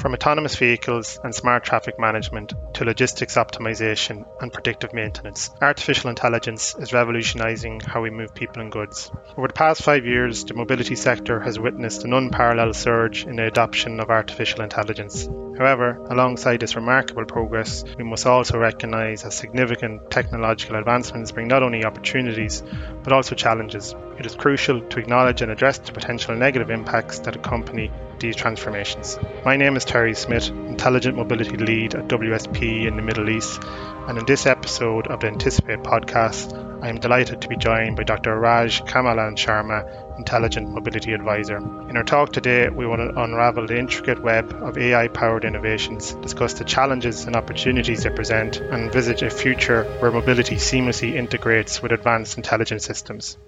From autonomous vehicles and smart traffic management to logistics optimization and predictive maintenance, artificial intelligence is revolutionizing how we move people and goods. Over the past five years, the mobility sector has witnessed an unparalleled surge in the adoption of artificial intelligence. However, alongside this remarkable progress, we must also recognize that significant technological advancements bring not only opportunities but also challenges. It is crucial to acknowledge and address the potential negative impacts that accompany these transformations. My name is Terry Smith, Intelligent Mobility Lead at WSP in the Middle East, and in this episode of the Anticipate podcast, I am delighted to be joined by Dr. Raj Kamalanathsharma, Intelligent Mobility Advisor. In our talk today, we want to unravel the intricate web of AI powered innovations, discuss the challenges and opportunities they present, and envisage a future where mobility seamlessly integrates with advanced intelligent systems.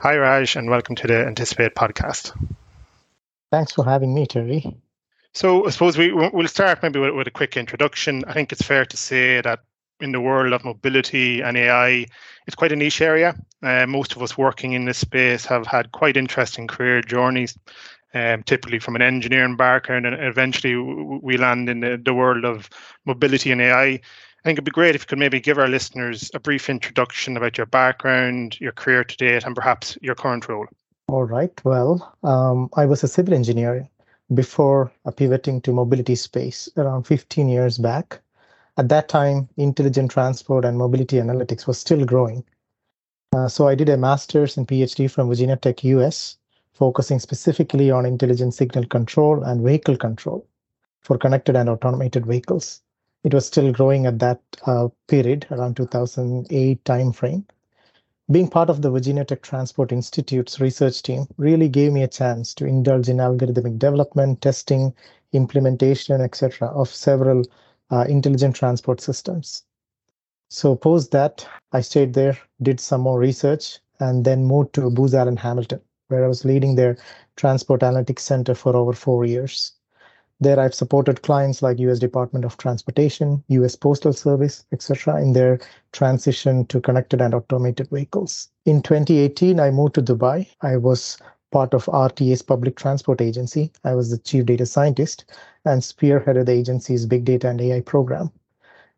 Hi, Raj, and welcome to the Anticipate podcast. Thanks for having me, Terry. So I suppose we, we'll start maybe with, with, a quick introduction. I think it's fair to say that in the world of mobility and AI, it's quite a niche area. Uh, most of us working in this space have had quite interesting career journeys, um, typically from an engineering background, and eventually we land in the, the world of mobility and AI. I think it'd be great if you could maybe give our listeners a brief introduction about your background, your career to date, and perhaps your current role. All right. Well, um, I was a civil engineer before pivoting to mobility space around 15 years back. At that time, intelligent transport and mobility analytics was still growing. Uh, so I did a master's and PhD from Virginia Tech US, focusing specifically on intelligent signal control and vehicle control for connected and automated vehicles. It was still growing at that uh, period, around 2008 timeframe being part of the Virginia Tech Transport Institute's research team really gave me a chance to indulge in algorithmic development, testing, implementation, etc., of several uh, intelligent transport systems. So, post that, I stayed there, did some more research, and then moved to Booz Allen Hamilton, where I was leading their Transport Analytics Center for over four years. There, I've supported clients like U.S. Department of Transportation, U.S. Postal Service, etc., in their transition to connected and automated vehicles. In 2018, I moved to Dubai. I was part of RTA's public transport agency. I was the chief data scientist and spearheaded the agency's big data and AI program.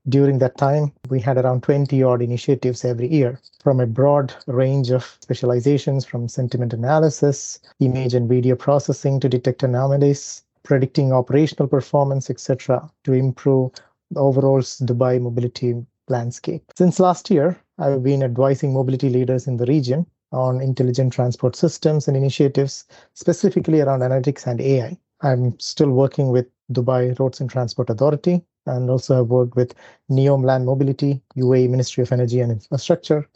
During that time, we had around 20 odd initiatives every year from a broad range of specializations from sentiment analysis, image and video processing to detect anomalies, predicting operational performance, etc., to improve the overall Dubai mobility landscape. Since last year, I've been advising mobility leaders in the region on intelligent transport systems and initiatives, specifically around analytics and AI. I'm still working with Dubai Roads and Transport Authority and also have worked with NEOM Land Mobility, UAE Ministry of Energy and Infrastructure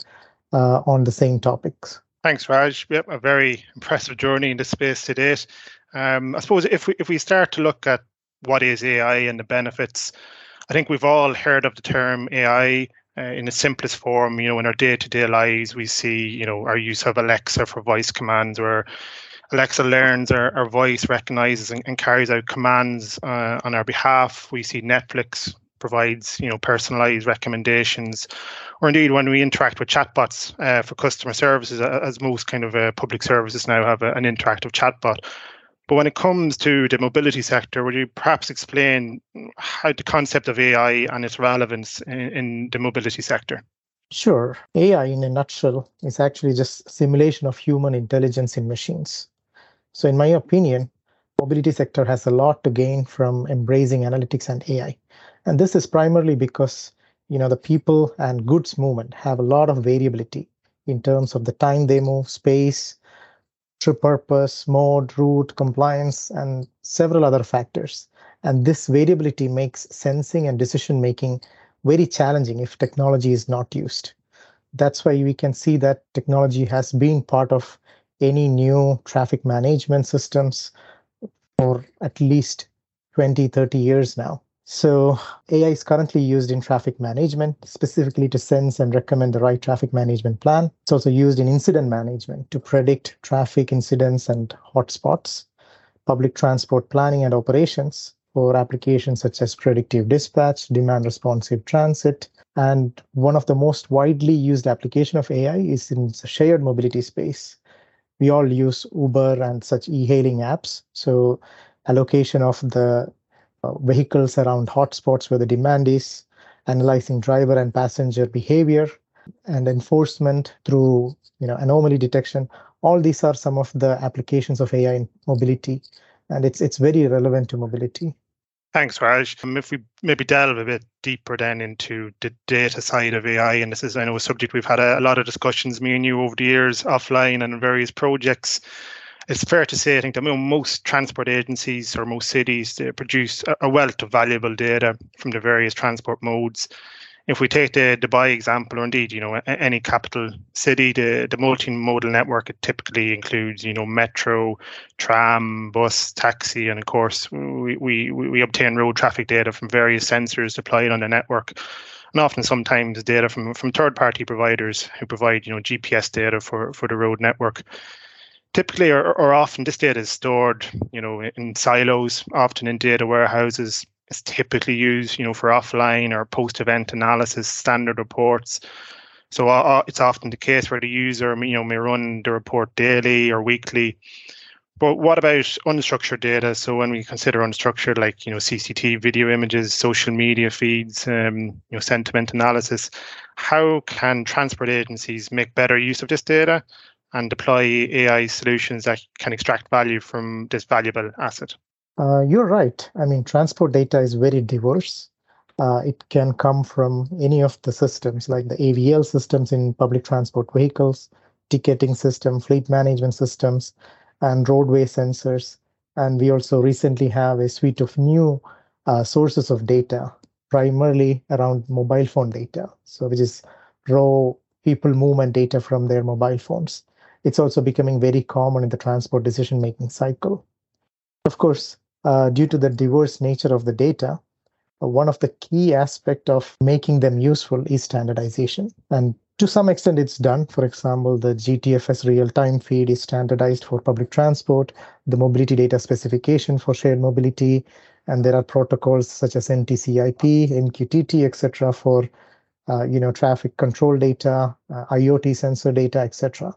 uh, on the same topics. Thanks, Raj. Yep, a very impressive journey in this space to date. Um, I suppose if we if we start to look at what is AI and the benefits, I think we've all heard of the term AI uh, in the simplest form. You know, in our day-to-day lives, we see you know our use of Alexa for voice commands, where Alexa learns our, our voice, recognizes and, and carries out commands uh, on our behalf. We see Netflix provides you know personalized recommendations or indeed when we interact with chatbots uh, for customer services as most kind of uh, public services now have a, an interactive chatbot but when it comes to the mobility sector, would you perhaps explain how the concept of AI and its relevance in, in the mobility sector? Sure. AI, in a nutshell, is actually just simulation of human intelligence in machines. So, in my opinion, mobility sector has a lot to gain from embracing analytics and AI, and this is primarily because you know the people and goods movement have a lot of variability in terms of the time they move, space, purpose, mode, route, compliance, and several other factors. And this variability makes sensing and decision making very challenging if technology is not used. That's why we can see that technology has been part of any new traffic management systems for at least 20, 30 years now. So AI is currently used in traffic management, specifically to sense and recommend the right traffic management plan. It's also used in incident management to predict traffic incidents and hotspots, public transport planning and operations for applications such as predictive dispatch, demand responsive transit, and one of the most widely used application of AI is in the shared mobility space. We all use Uber and such e-hailing apps. So allocation of the vehicles around hotspots where the demand is, analyzing driver and passenger behavior, and enforcement through you know anomaly detection. All these are some of the applications of AI in mobility, and it's it's very relevant to mobility. Thanks, Raj. Um, if we maybe delve a bit deeper then into the data side of AI, and this is, I know, a subject we've had a, a lot of discussions, me and you, over the years, offline and various projects. It's fair to say, I think, that most transport agencies or most cities they produce a wealth of valuable data from the various transport modes if we take the Dubai example, or indeed, you know, any capital city, the, the multimodal network it typically includes, you know, metro, tram, bus, taxi, and of course, we, we, we obtain road traffic data from various sensors deployed on the network. And often, sometimes data from, from third-party providers who provide, you know, GPS data for, for the road network typically or, or, often this data is stored you know in silos often in data warehouses is typically used, you know, for offline or post-event analysis, standard reports. So uh, uh, it's often the case where the user, you know, may run the report daily or weekly. But what about unstructured data? So when we consider unstructured, like you know, CCTV video images, social media feeds, um, you know, sentiment analysis, how can transport agencies make better use of this data and deploy AI solutions that can extract value from this valuable asset? Uh, you're right. I mean, transport data is very diverse. Uh, it can come from any of the systems, like the AVL systems in public transport vehicles, ticketing system, fleet management systems, and roadway sensors. And we also recently have a suite of new uh, sources of data, primarily around mobile phone data, so which is raw people movement data from their mobile phones. It's also becoming very common in the transport decision making cycle. Of course, uh, due to the diverse nature of the data, uh, one of the key aspect of making them useful is standardization. And to some extent, it's done. For example, the GTFS real-time feed is standardized for public transport, the mobility data specification for shared mobility, and there are protocols such as NTCIP, MQTT, etc., for uh, you know traffic control data, uh, IoT sensor data, etc.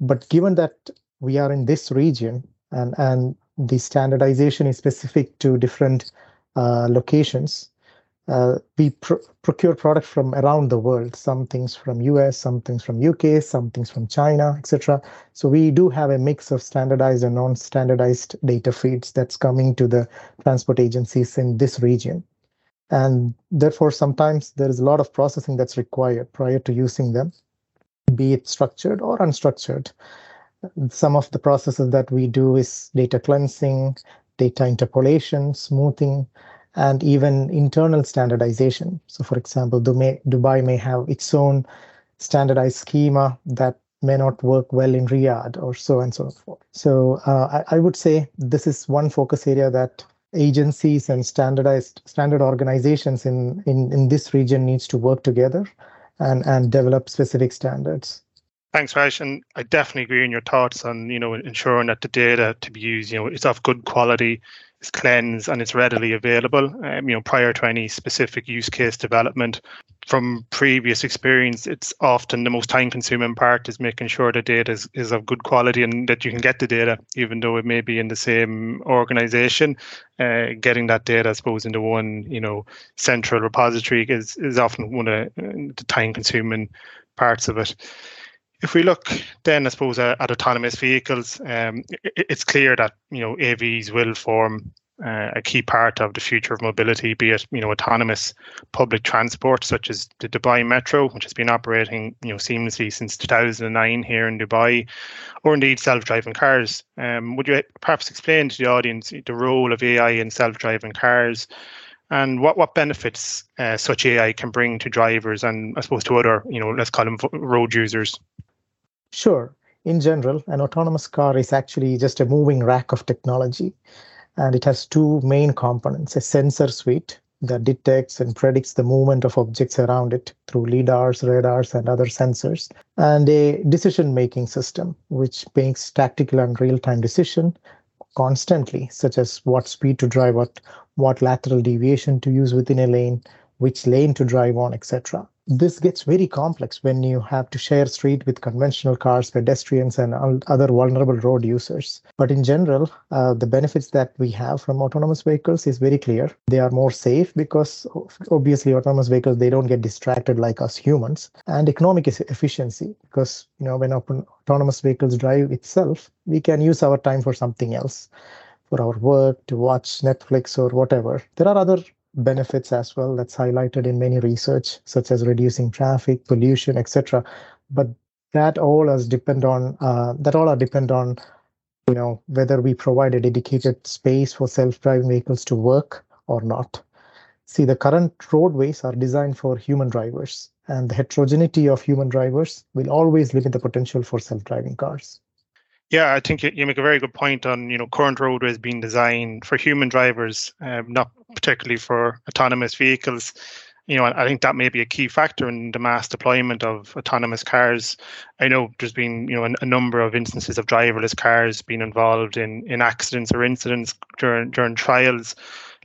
But given that we are in this region and and the standardization is specific to different uh, locations. Uh, we pr- procure products from around the world, some things from US, some things from UK, some things from China, etc. So we do have a mix of standardized and non-standardized data feeds that's coming to the transport agencies in this region. And therefore, sometimes there is a lot of processing that's required prior to using them, be it structured or unstructured some of the processes that we do is data cleansing, data interpolation, smoothing, and even internal standardization. So, for example, Dubai may have its own standardized schema that may not work well in Riyadh or so and so forth. So, uh, I, I would say this is one focus area that agencies and standardized standard organizations in, in, in this region needs to work together and, and develop specific standards. Thanks, Raj. And I definitely agree on your thoughts on, you know, ensuring that the data to be used, you know, is of good quality, is cleansed, and it's readily available. Um, you know, prior to any specific use case development. From previous experience, it's often the most time-consuming part is making sure the data is, is of good quality and that you can get the data, even though it may be in the same organization. Uh, getting that data, I suppose, into one, you know, central repository is is often one of the time-consuming parts of it if we look then, I suppose, at, at autonomous vehicles, um, it, it's clear that you know AVs will form uh, a key part of the future of mobility, be it you know autonomous public transport such as the Dubai Metro, which has been operating you know seamlessly since 2009 here in Dubai, or indeed self-driving cars. Um, would you perhaps explain to the audience the role of AI in self-driving cars? and what what benefits uh, such AI can bring to drivers and I suppose to other you know let's call them road users. Sure. In general, an autonomous car is actually just a moving rack of technology. And it has two main components a sensor suite that detects and predicts the movement of objects around it through LIDARs, radars, and other sensors, and a decision making system which makes tactical and real time decision constantly, such as what speed to drive at, what lateral deviation to use within a lane, which lane to drive on, etc. this gets very complex when you have to share street with conventional cars, pedestrians, and other vulnerable road users. But in general, uh, the benefits that we have from autonomous vehicles is very clear. They are more safe because obviously autonomous vehicles they don't get distracted like us humans, and economic efficiency because you know when autonomous vehicles drive itself, we can use our time for something else for our work, to watch Netflix or whatever. There are other benefits as well that's highlighted in many research, such as reducing traffic, pollution, etc. But that all is depend on uh, that all are depend on you know whether we provide a dedicated space for self-driving vehicles to work or not. See, the current roadways are designed for human drivers, and the heterogeneity of human drivers will always limit the potential for self-driving cars. Yeah, I think you make a very good point on you know current roadways being designed for human drivers, um, not particularly for autonomous vehicles. You know, I think that may be a key factor in the mass deployment of autonomous cars. I know there's been you know a, a number of instances of driverless cars being involved in in accidents or incidents during during trials.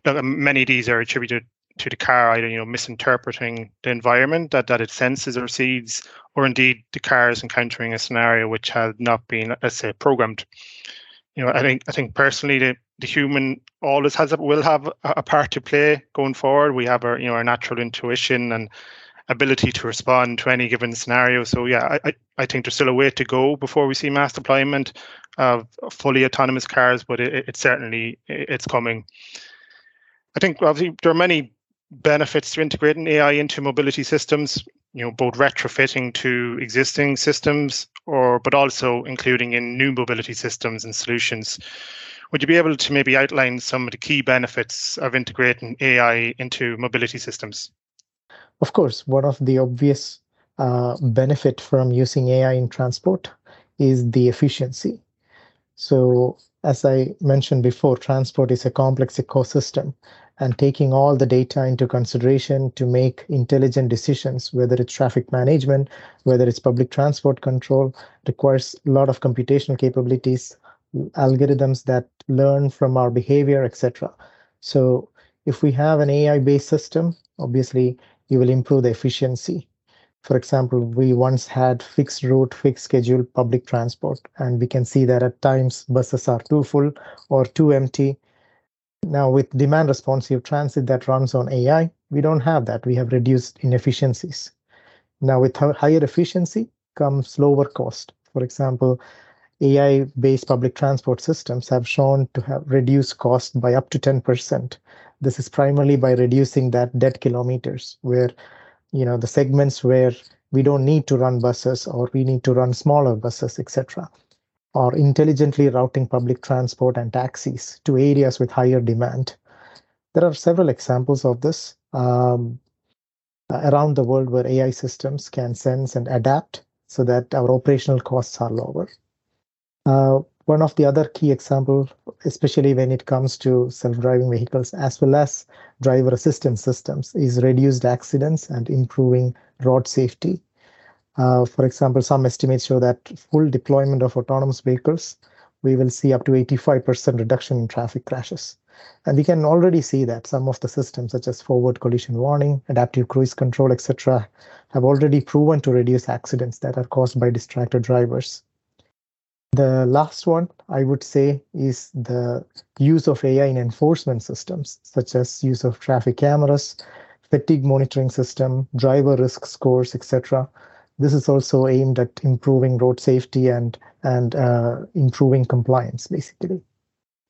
Many of these are attributed to the car either you know misinterpreting the environment that, that it senses or sees or indeed the car is encountering a scenario which had not been let's say programmed. You know i think i think personally the, the human always has a, will have a, part to play going forward. We have our you know our natural intuition and ability to respond to any given scenario. So yeah i i think there's still a way to go before we see mass deployment of fully autonomous cars but it, it certainly it's coming. I think obviously there are many benefits to integrating AI into mobility systems, you know, both retrofitting to existing systems or but also including in new mobility systems and solutions. Would you be able to maybe outline some of the key benefits of integrating AI into mobility systems? Of course, one of the obvious uh, benefit from using AI in transport is the efficiency. So as I mentioned before, transport is a complex ecosystem and taking all the data into consideration to make intelligent decisions, whether it's traffic management, whether it's public transport control, requires a lot of computational capabilities, algorithms that learn from our behavior, etc. So if we have an AI-based system, obviously you will improve the efficiency. For example, we once had fixed route, fixed schedule public transport, and we can see that at times buses are too full or too empty now, with demand responsive transit that runs on AI, we don't have that. We have reduced inefficiencies. Now, with higher efficiency comes lower cost. For example, AI-based public transport systems have shown to have reduced cost by up to 10%. This is primarily by reducing that dead kilometers, where you know the segments where we don't need to run buses or we need to run smaller buses, etc or intelligently routing public transport and taxis to areas with higher demand. There are several examples of this um, around the world where AI systems can sense and adapt so that our operational costs are lower. Uh, one of the other key examples, especially when it comes to self-driving vehicles as well as driver assistance systems, is reduced accidents and improving road safety. Uh, for example, some estimates show that full deployment of autonomous vehicles, we will see up to 85% reduction in traffic crashes. And we can already see that some of the systems, such as forward collision warning, adaptive cruise control, etc., have already proven to reduce accidents that are caused by distracted drivers. The last one I would say is the use of AI in enforcement systems, such as use of traffic cameras, fatigue monitoring system, driver risk scores, etc., this is also aimed at improving road safety and and uh, improving compliance, basically.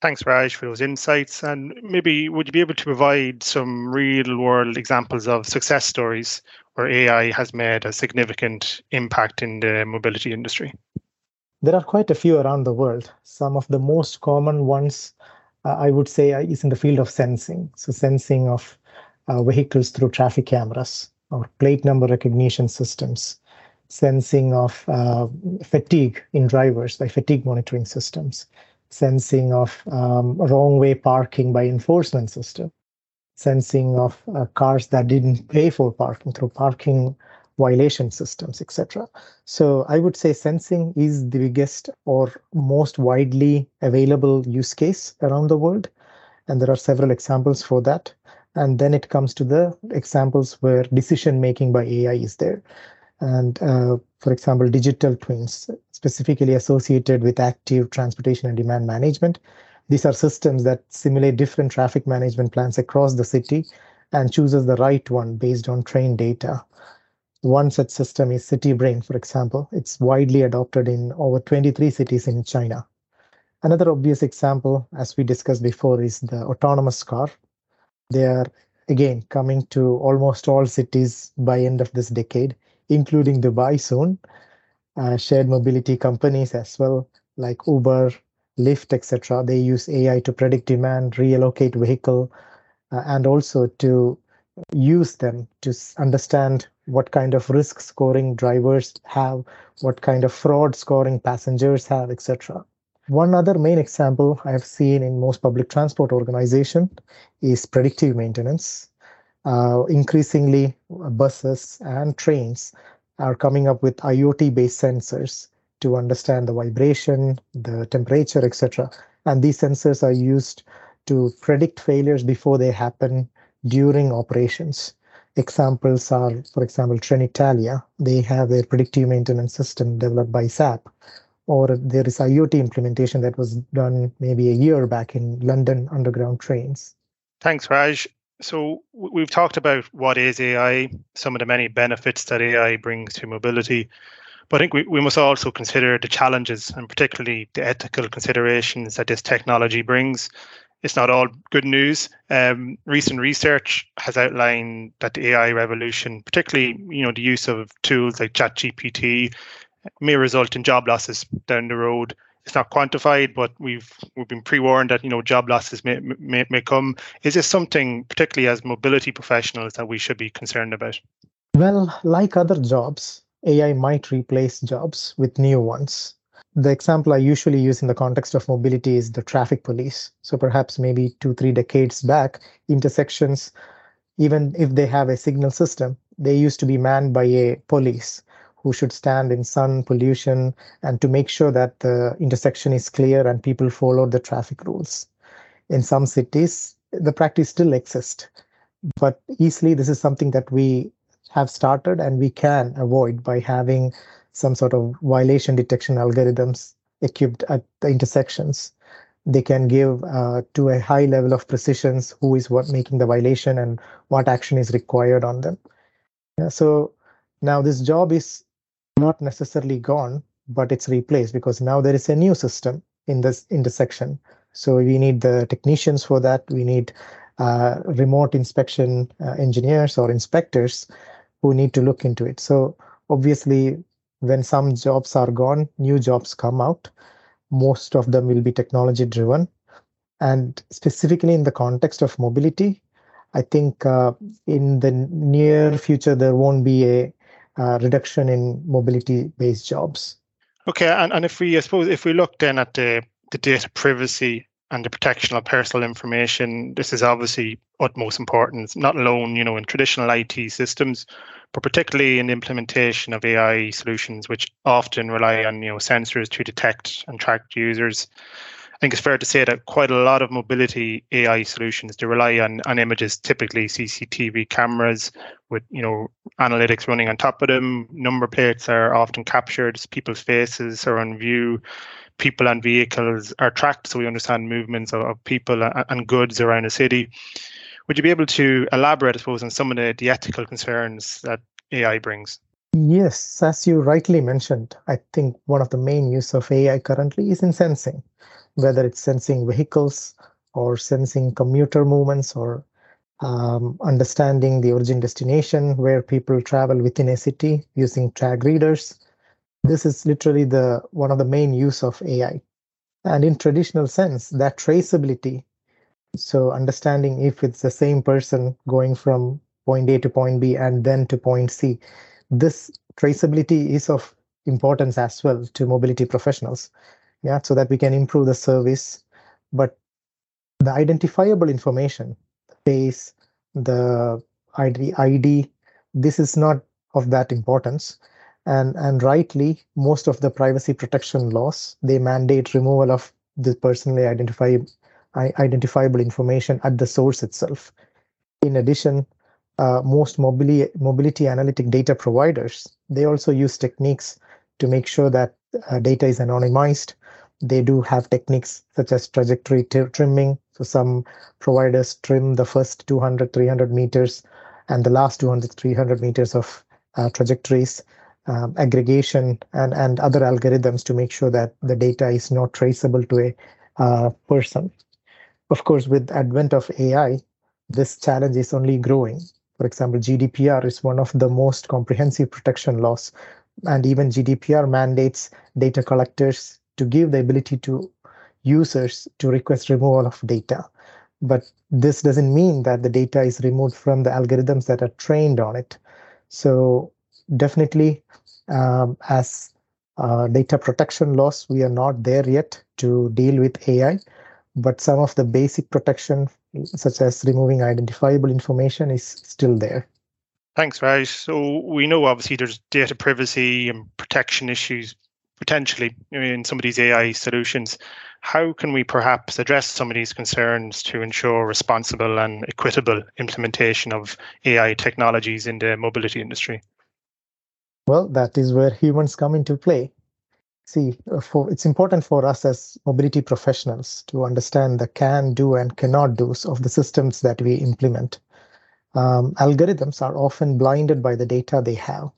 Thanks, Raj, for those insights. And maybe would you be able to provide some real world examples of success stories where AI has made a significant impact in the mobility industry? There are quite a few around the world. Some of the most common ones, uh, I would say, uh, is in the field of sensing. So, sensing of uh, vehicles through traffic cameras or plate number recognition systems sensing of uh, fatigue in drivers by fatigue monitoring systems, sensing of um, wrong way parking by enforcement system, sensing of uh, cars that didn't pay for parking through parking violation systems, etc. So I would say sensing is the biggest or most widely available use case around the world. And there are several examples for that. And then it comes to the examples where decision making by AI is there. And uh, for example, digital twins, specifically associated with active transportation and demand management. These are systems that simulate different traffic management plans across the city and chooses the right one based on train data. One such system is CityBrain, for example. It's widely adopted in over 23 cities in China. Another obvious example, as we discussed before, is the autonomous car. They are again coming to almost all cities by end of this decade, including Dubai soon. Uh, shared mobility companies as well, like Uber, Lyft, etc. They use AI to predict demand, reallocate vehicle, uh, and also to use them to understand what kind of risk scoring drivers have, what kind of fraud scoring passengers have, etc. One other main example I've seen in most public transport organization is predictive maintenance. Uh, increasingly, buses and trains are coming up with IoT-based sensors to understand the vibration, the temperature, etc. And these sensors are used to predict failures before they happen during operations. Examples are, for example, Trenitalia. They have their predictive maintenance system developed by SAP or there is IoT implementation that was done maybe a year back in London underground trains. Thanks, Raj. So we've talked about what is AI, some of the many benefits that AI brings to mobility. But I think we, we must also consider the challenges and particularly the ethical considerations that this technology brings. It's not all good news. Um, recent research has outlined that the AI revolution, particularly you know the use of tools like ChatGPT, may result in job losses down the road. It's not quantified, but we've we've been pre-warned that you know job losses may, may may come. Is this something, particularly as mobility professionals, that we should be concerned about? Well, like other jobs, AI might replace jobs with new ones. The example I usually use in the context of mobility is the traffic police. So perhaps maybe two, three decades back, intersections, even if they have a signal system, they used to be manned by a police who should stand in sun pollution and to make sure that the intersection is clear and people follow the traffic rules. In some cities, the practice still exists, but easily this is something that we have started and we can avoid by having some sort of violation detection algorithms equipped at the intersections. They can give uh, to a high level of precision who is what making the violation and what action is required on them. Yeah, so now this job is not necessarily gone, but it's replaced because now there is a new system in this intersection. So we need the technicians for that. We need uh, remote inspection uh, engineers or inspectors who need to look into it. So obviously, when some jobs are gone, new jobs come out. Most of them will be technology driven. And specifically in the context of mobility, I think uh, in the near future, there won't be a uh, reduction in mobility-based jobs. Okay, and, and if we, I suppose, if we look then at the, the data privacy and the protection of personal information, this is obviously utmost importance, not alone, you know, in traditional IT systems, but particularly in the implementation of AI solutions, which often rely on, you know, sensors to detect and track users. I think it's fair to say that quite a lot of mobility AI solutions they rely on on images, typically CCTV cameras with you know analytics running on top of them. Number plates are often captured, people's faces are on view, people and vehicles are tracked, so we understand movements of, of people and goods around a city. Would you be able to elaborate, I suppose, on some of the, the ethical concerns that AI brings? Yes, as you rightly mentioned, I think one of the main use of AI currently is in sensing whether it's sensing vehicles or sensing commuter movements or um, understanding the origin destination where people travel within a city using tag readers. This is literally the one of the main use of AI. And in traditional sense, that traceability, so understanding if it's the same person going from point A to point B and then to point C, this traceability is of importance as well to mobility professionals yeah so that we can improve the service but the identifiable information the face the id id this is not of that importance and and rightly most of the privacy protection laws they mandate removal of the personally identifiable identifiable information at the source itself In addition, uh, most mobility, mobility analytic data providers, they also use techniques to make sure that uh, data is anonymized. They do have techniques such as trajectory t- trimming. So some providers trim the first 200, 300 meters and the last 200, 300 meters of uh, trajectories, um, aggregation, and, and other algorithms to make sure that the data is not traceable to a uh, person. Of course, with advent of AI, this challenge is only growing. For example, GDPR is one of the most comprehensive protection laws, and even GDPR mandates data collectors to give the ability to users to request removal of data. But this doesn't mean that the data is removed from the algorithms that are trained on it. So definitely, um, as uh, data protection laws, we are not there yet to deal with AI, but some of the basic protection, such as removing identifiable information, is still there. Thanks, Raj. So we know obviously there's data privacy and protection issues potentially in some of these AI solutions. How can we perhaps address some of these concerns to ensure responsible and equitable implementation of AI technologies in the mobility industry? Well, that is where humans come into play. See, uh, for, it's important for us as mobility professionals to understand the can, do, and cannot do's of the systems that we implement. Um, algorithms are often blinded by the data they have.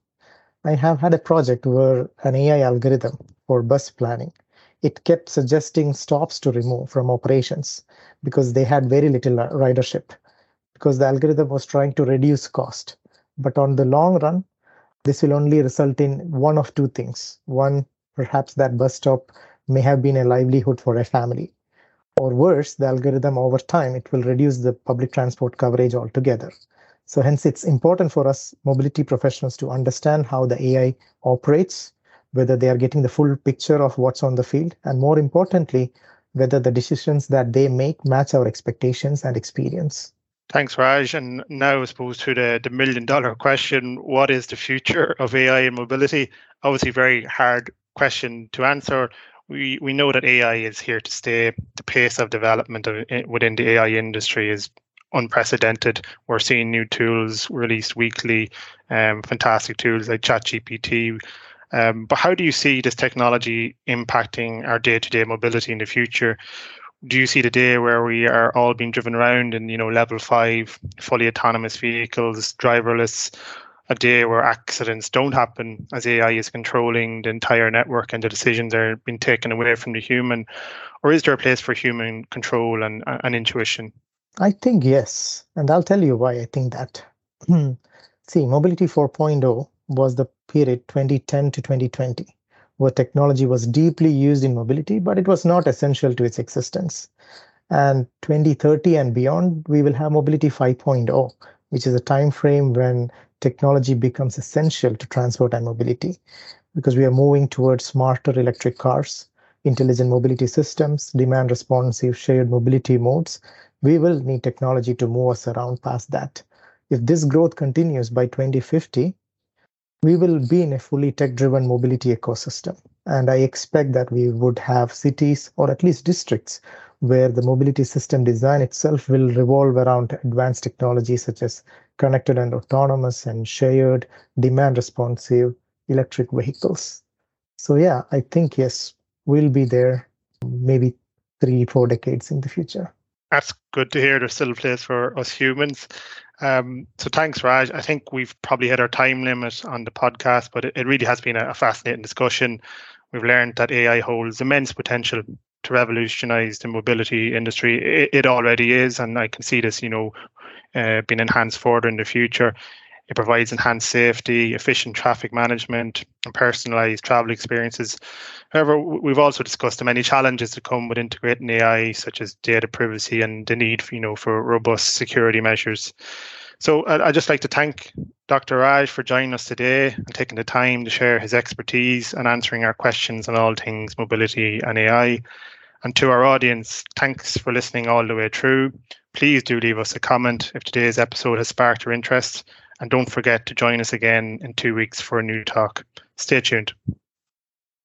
I have had a project where an AI algorithm for bus planning, it kept suggesting stops to remove from operations because they had very little ridership because the algorithm was trying to reduce cost. But on the long run, this will only result in one of two things. One, Perhaps that bus stop may have been a livelihood for a family. Or worse, the algorithm over time, it will reduce the public transport coverage altogether. So hence it's important for us mobility professionals to understand how the AI operates, whether they are getting the full picture of what's on the field, and more importantly, whether the decisions that they make match our expectations and experience. Thanks, Raj. And now, I suppose, to the, the million dollar question what is the future of AI in mobility? Obviously, very hard question to answer. We, we know that AI is here to stay. The pace of development of, eh, within the AI industry is unprecedented. We're seeing new tools released weekly, um, fantastic tools like ChatGPT. Um, but how do you see this technology impacting our day-to-day mobility in the future? Do you see the day where we are all being driven around in, you know, level five, fully autonomous vehicles, driverless, a day where accidents don't happen as AI is controlling the entire network and the decisions are being taken away from the human? Or is there a place for human control and, and intuition? I think yes. And I'll tell you why I think that. Hmm. See, Mobility 4.0 was the period 2010 to 2020, where technology was deeply used in mobility, but it was not essential to its existence. And 2030 and beyond, we will have Mobility 5.0, which is a time frame when technology becomes essential to transport and mobility because we are moving towards smarter electric cars, intelligent mobility systems, demand responsive shared mobility modes. We will need technology to move us around past that. If this growth continues by 2050, we will be in a fully tech driven mobility ecosystem. And I expect that we would have cities or at least districts where the mobility system design itself will revolve around advanced technologies such as connected and autonomous and shared demand responsive electric vehicles. So yeah, I think yes, we'll be there maybe three, four decades in the future. That's good to hear. There's still a place for us humans. Um, so thanks, Raj. I think we've probably hit our time limit on the podcast, but it, it really has been a, fascinating discussion. We've learned that AI holds immense potential to revolutionize the mobility industry. It, it, already is, and I can see this, you know, uh, being enhanced further in the future. It provides enhanced safety, efficient traffic management, and personalized travel experiences. However, we've also discussed the many challenges that come with integrating AI, such as data privacy and the need, for, you know, for robust security measures. So uh, I'd just like to thank Dr. Raj for joining us today and taking the time to share his expertise and answering our questions on all things mobility and AI. And to our audience, thanks for listening all the way through. Please do leave us a comment if today's episode has sparked your interest. And don't forget to join us again in two weeks for a new talk. Stay tuned.